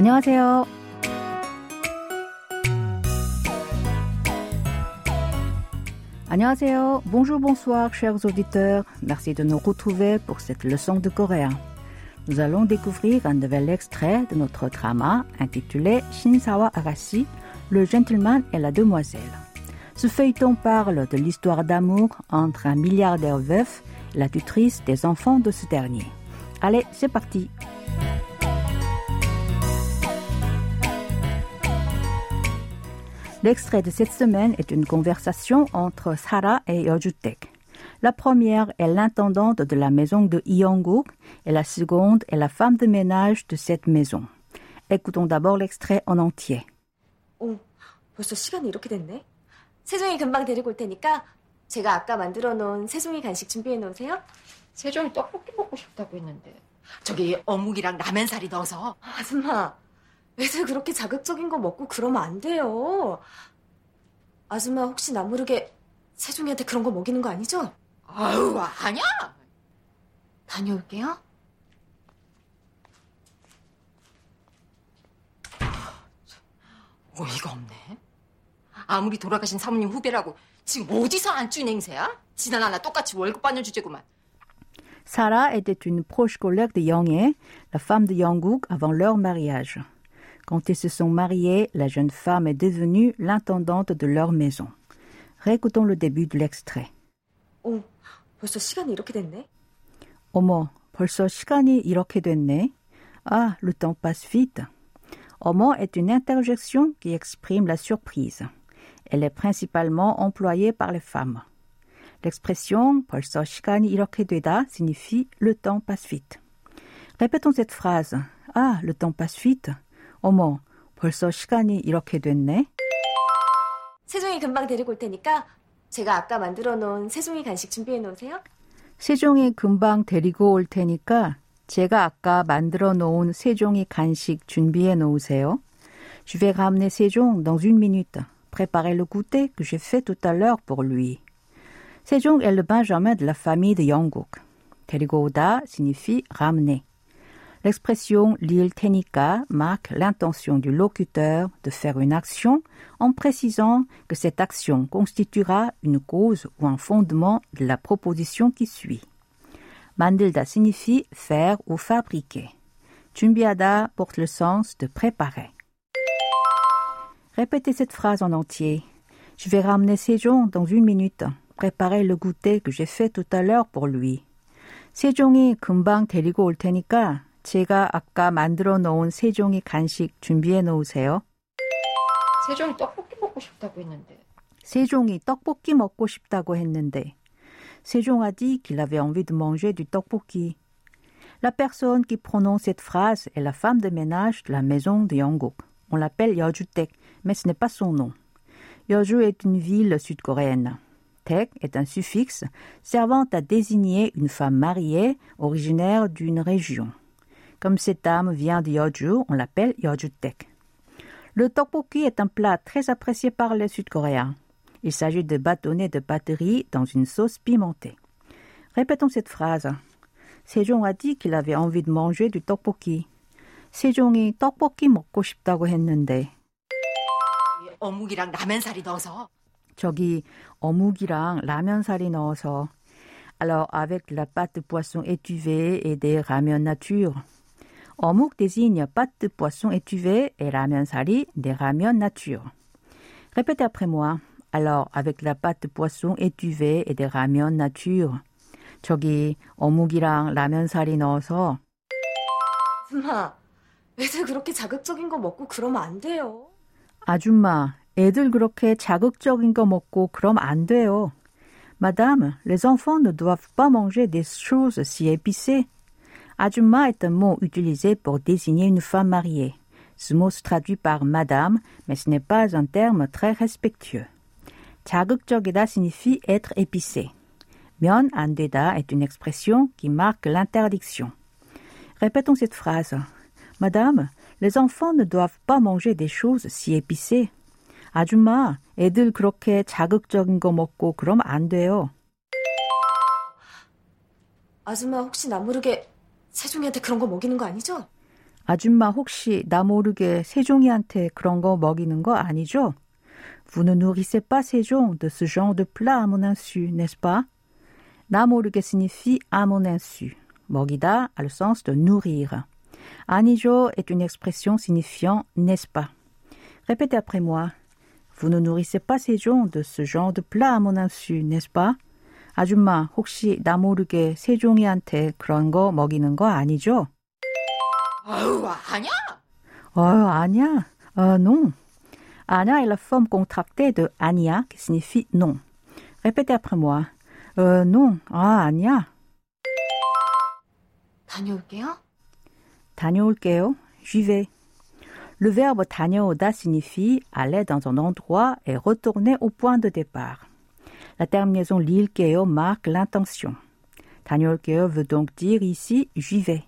안녕하세요. 안녕하세요. Bonjour, bonsoir, chers auditeurs. Merci de nous retrouver pour cette leçon de coréen. Nous allons découvrir un nouvel extrait de notre drama intitulé Shinsawa Arashi, le gentleman et la demoiselle. Ce feuilleton parle de l'histoire d'amour entre un milliardaire veuf et la tutrice des enfants de ce dernier. Allez, c'est parti. L'extrait de cette semaine est une conversation entre Sarah et Yojutek. La première est l'intendante de la maison de Yongguk et la seconde est la femme de ménage de cette maison. Écoutons d'abord l'extrait en entier. 오, 벌써 시간이 이렇게 됐네. 세종이 금방 데리고 올 테니까 제가 아까 만들어 놓은 세종이 간식 준비해 놓으세요. 세종이 떡볶이 먹고 싶다고 했는데 저기 어묵이랑 라면사리 넣어서 아줌마, 애들 그렇게 자극적인 거 먹고 그러면 안 돼요. 아줌마 혹시 나 모르게 세종이한테 그런 거 먹이는 거 아니죠? 아유 아니야 다녀올게요. 어이가 없네 아무리 돌아가신 사모님 후배라고 지금 어디서 안쭈 행세야? 지난 하나 똑같이 월급 받는 주제구만 Sarah était une proche collègue de Yang la femme de Yongguk avant leur mariage. Quand ils se sont mariés, la jeune femme est devenue l'intendante de leur maison. Récoutons le début de l'extrait. 오, 벌써 시간이 이렇게 됐네. 어머, 벌써 시간이 이렇게 됐네. Ah, le temps passe vite. 어머 est une interjection qui exprime la surprise. Elle est principalement employée par les femmes. L'expression 벌써 시간이 이렇게 되다 signifie le temps passe vite. Répétons cette phrase. Ah, le temps passe vite. 어머, 벌써 시간이 이렇게 됐네. 세종이 금방 데리고 올 테니까 제가 아까 만들어 놓은 세종이 간식 준비해 놓으세요. 세종이 금방 데리고 올 테니까 제가 아까 만들어 놓은 세종이 간식 준비해 놓으세요. Je vais ramener Sejong dans une minute. Préparez le goûter que j'ai fait tout à l'heure pour lui. Sejong est le benjamin de la famille de Yongguk. 데리고 오다 signifie ramener. L'expression l'île tenika marque l'intention du locuteur de faire une action en précisant que cette action constituera une cause ou un fondement de la proposition qui suit. 만들다 signifie faire ou fabriquer. 준비하다 porte le sens de préparer. Répétez cette phrase en entier. Je vais ramener Sejong dans une minute. Préparez le goûter que j'ai fait tout à l'heure pour lui. 세종이 금방 데리고 올 테니까 제가 아까 만들어 놓은 세 종이 간식 준비해 놓으세요. 세 종이 떡볶이 먹고 싶다고 했는데 세 종이 떡볶이 먹고 싶다고 했는데 Sejong a dit qu'il avait envie de manger du tteokbokki. La personne qui prononce cette phrase est la femme de ménage de la maison de Yongguk. On l'appelle Yeojutek, mais ce n'est pas son nom. Yeoju est une ville sud-coréenne. Tek est un suffixe servant à désigner une femme mariée originaire d'une région. Comme cette dame vient de Yeoju, on l'appelle Yeojutek. Le tteokbokki est un plat très apprécié par les Sud-Coréens. Il s'agit de bâtonnets de batterie dans une sauce pimentée. Répétons cette phrase. Sejong a dit qu'il avait envie de manger du tteokbokki. 세종이 떡볶이 먹고 싶다고 했는데 어묵이랑 라면사리 넣어서 저기 어묵이랑 라면사리 넣어서 alors avec la pâte de poisson étuvée et des ramen nature. 어묵 désigne pâte de poisson étuvée et ramen-sari des ramen nature. Répétez après moi. Alors, avec la pâte de poisson étuvée et des ramen nature. 저기 어묵이랑 라면 사리 넣어서 아줌마, 애들 그렇게 자극적인 거 먹고 그러면 안 돼요. 아줌마, 애들 그렇게 자극적인 거 먹고 그럼 안 돼요. Madame, les enfants ne doivent pas manger des choses si épicées. Ajumma est un mot utilisé pour désigner une femme mariée. Ce mot se traduit par madame, mais ce n'est pas un terme très respectueux. 자극적이다 signifie être épicé. 면 안 되다 est une expression qui marque l'interdiction. Répétons cette phrase. Madame, les enfants ne doivent pas manger des choses si épicées. 아줌마, 애들 그렇게 자극적인 거 먹고 그럼 안 돼요. 아줌마 혹시 나 모르게 세종이한테 그런 거 먹이는 거 아니죠? 아줌마 혹시 나 모르게 세종이한테 그런 거 먹이는 거 아니죠? Vous ne nourrissez pas Sejong de ce genre de plat à mon insu, n'est-ce pas? 나 모르게 signifie à mon insu. 먹이다 a le sens de nourrir. 아니죠 est une expression signifiant n'est-ce pas. Répétez après moi. Vous ne nourrissez pas Sejong de ce genre de plat à mon insu, n'est-ce pas? 아줌마, 혹시 나 모르게 세종이한테 그런 거 먹이는 거 아니죠? 아유, 아니야. Oh, 아니야. Euh, non. Anna est la forme contractée de Ania, qui signifie non. Répétez après moi. Euh, non. Ah, 아니야. 다녀올게요. 다녀올게요. J'y vais. Le verbe 다녀오다 signifie aller dans un endroit et retourner au point de départ. La terminaison 릴게요 marque l'intention. 다녀올게요 veut donc dire ici j'y vais.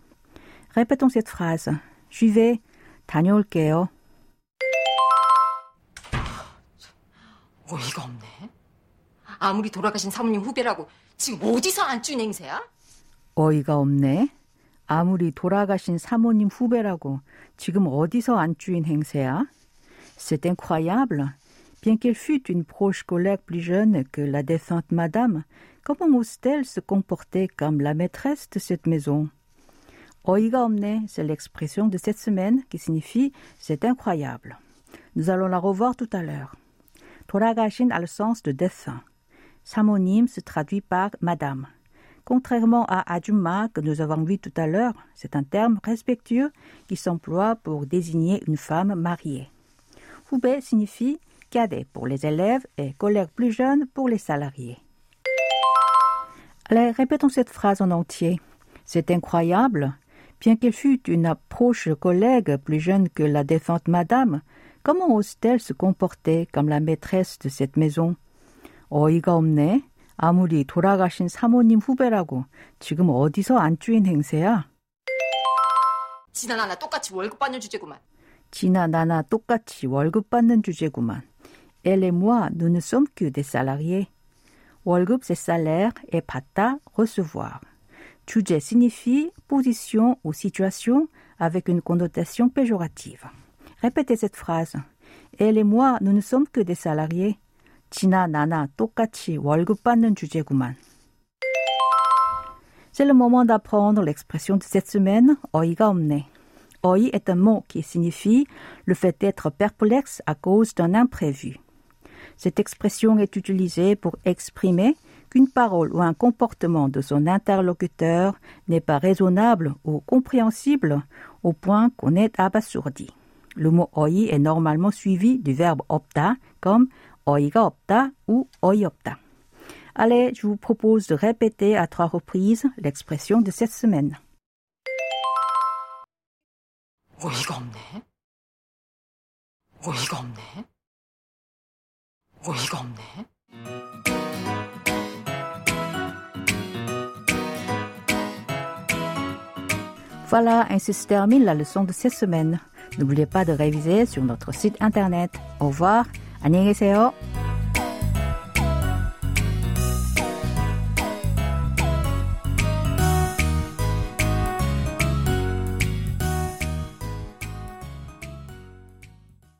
Répétons cette phrase. J'y vais. 다녀올게요. 어이가 없네. 아무리 돌아가신 사모님 후배라고 지금 어디서 안쭈 행세야? 어이가 없네. 아무리 돌아가신 사모님 후배라고 지금 어디서 안주인 행세야? C'est incroyable. Bien qu'elle fût une proche collègue plus jeune que la défunte madame, comment ose-t-elle se comporter comme la maîtresse de cette maison? Oiga omne, c'est l'expression de cette semaine qui signifie c'est incroyable. Nous allons la revoir tout à l'heure. Toragashin a le sens de défunt. Samonyme se traduit par madame. Contrairement à Ajumma que nous avons vu tout à l'heure, c'est un terme respectueux qui s'emploie pour désigner une femme mariée. Hubei signifie cadet pour les élèves et collègue plus jeune pour les salariés. Allez, répétons cette phrase en entier. C'est incroyable. Bien qu'elle fût une approche collègue plus jeune que la défunte madame, comment ose-t-elle se comporter comme la maîtresse de cette maison? 어이가 없네. 아무리 돌아가신 사모님 후배라고 지금 어디서 안주인 행세야? 지난 하나 똑같이 월급 받는 주제구만. 지나 나나 똑같이 월급 받는 주제구만. Elle et moi, nous ne sommes que des salariés. 월급, c'est salaire et 받다, recevoir. 주제 signifie position ou situation avec une connotation péjorative. Répétez cette phrase. Elle et moi, nous ne sommes que des salariés. 지나 나나 똑같이 월급 받는 주제구만. C'est le moment d'apprendre l'expression de cette semaine, 어이가 없네. 어이 est un mot qui signifie le fait d'être perplexe à cause d'un imprévu. Cette expression est utilisée pour exprimer qu'une parole ou un comportement de son interlocuteur n'est pas raisonnable ou compréhensible au point qu'on est abasourdi. Le mot 어이 est normalement suivi du verbe opta comme 어이가 없다 ou 어이없다. Allez, je vous propose de répéter à trois reprises l'expression de cette semaine. 어이가 없네. 어이가 없네. 어이가 없네. Voilà, ainsi se termine la leçon de cette semaine. N'oubliez pas de réviser sur notre site internet. Au revoir, 안녕히 계세요.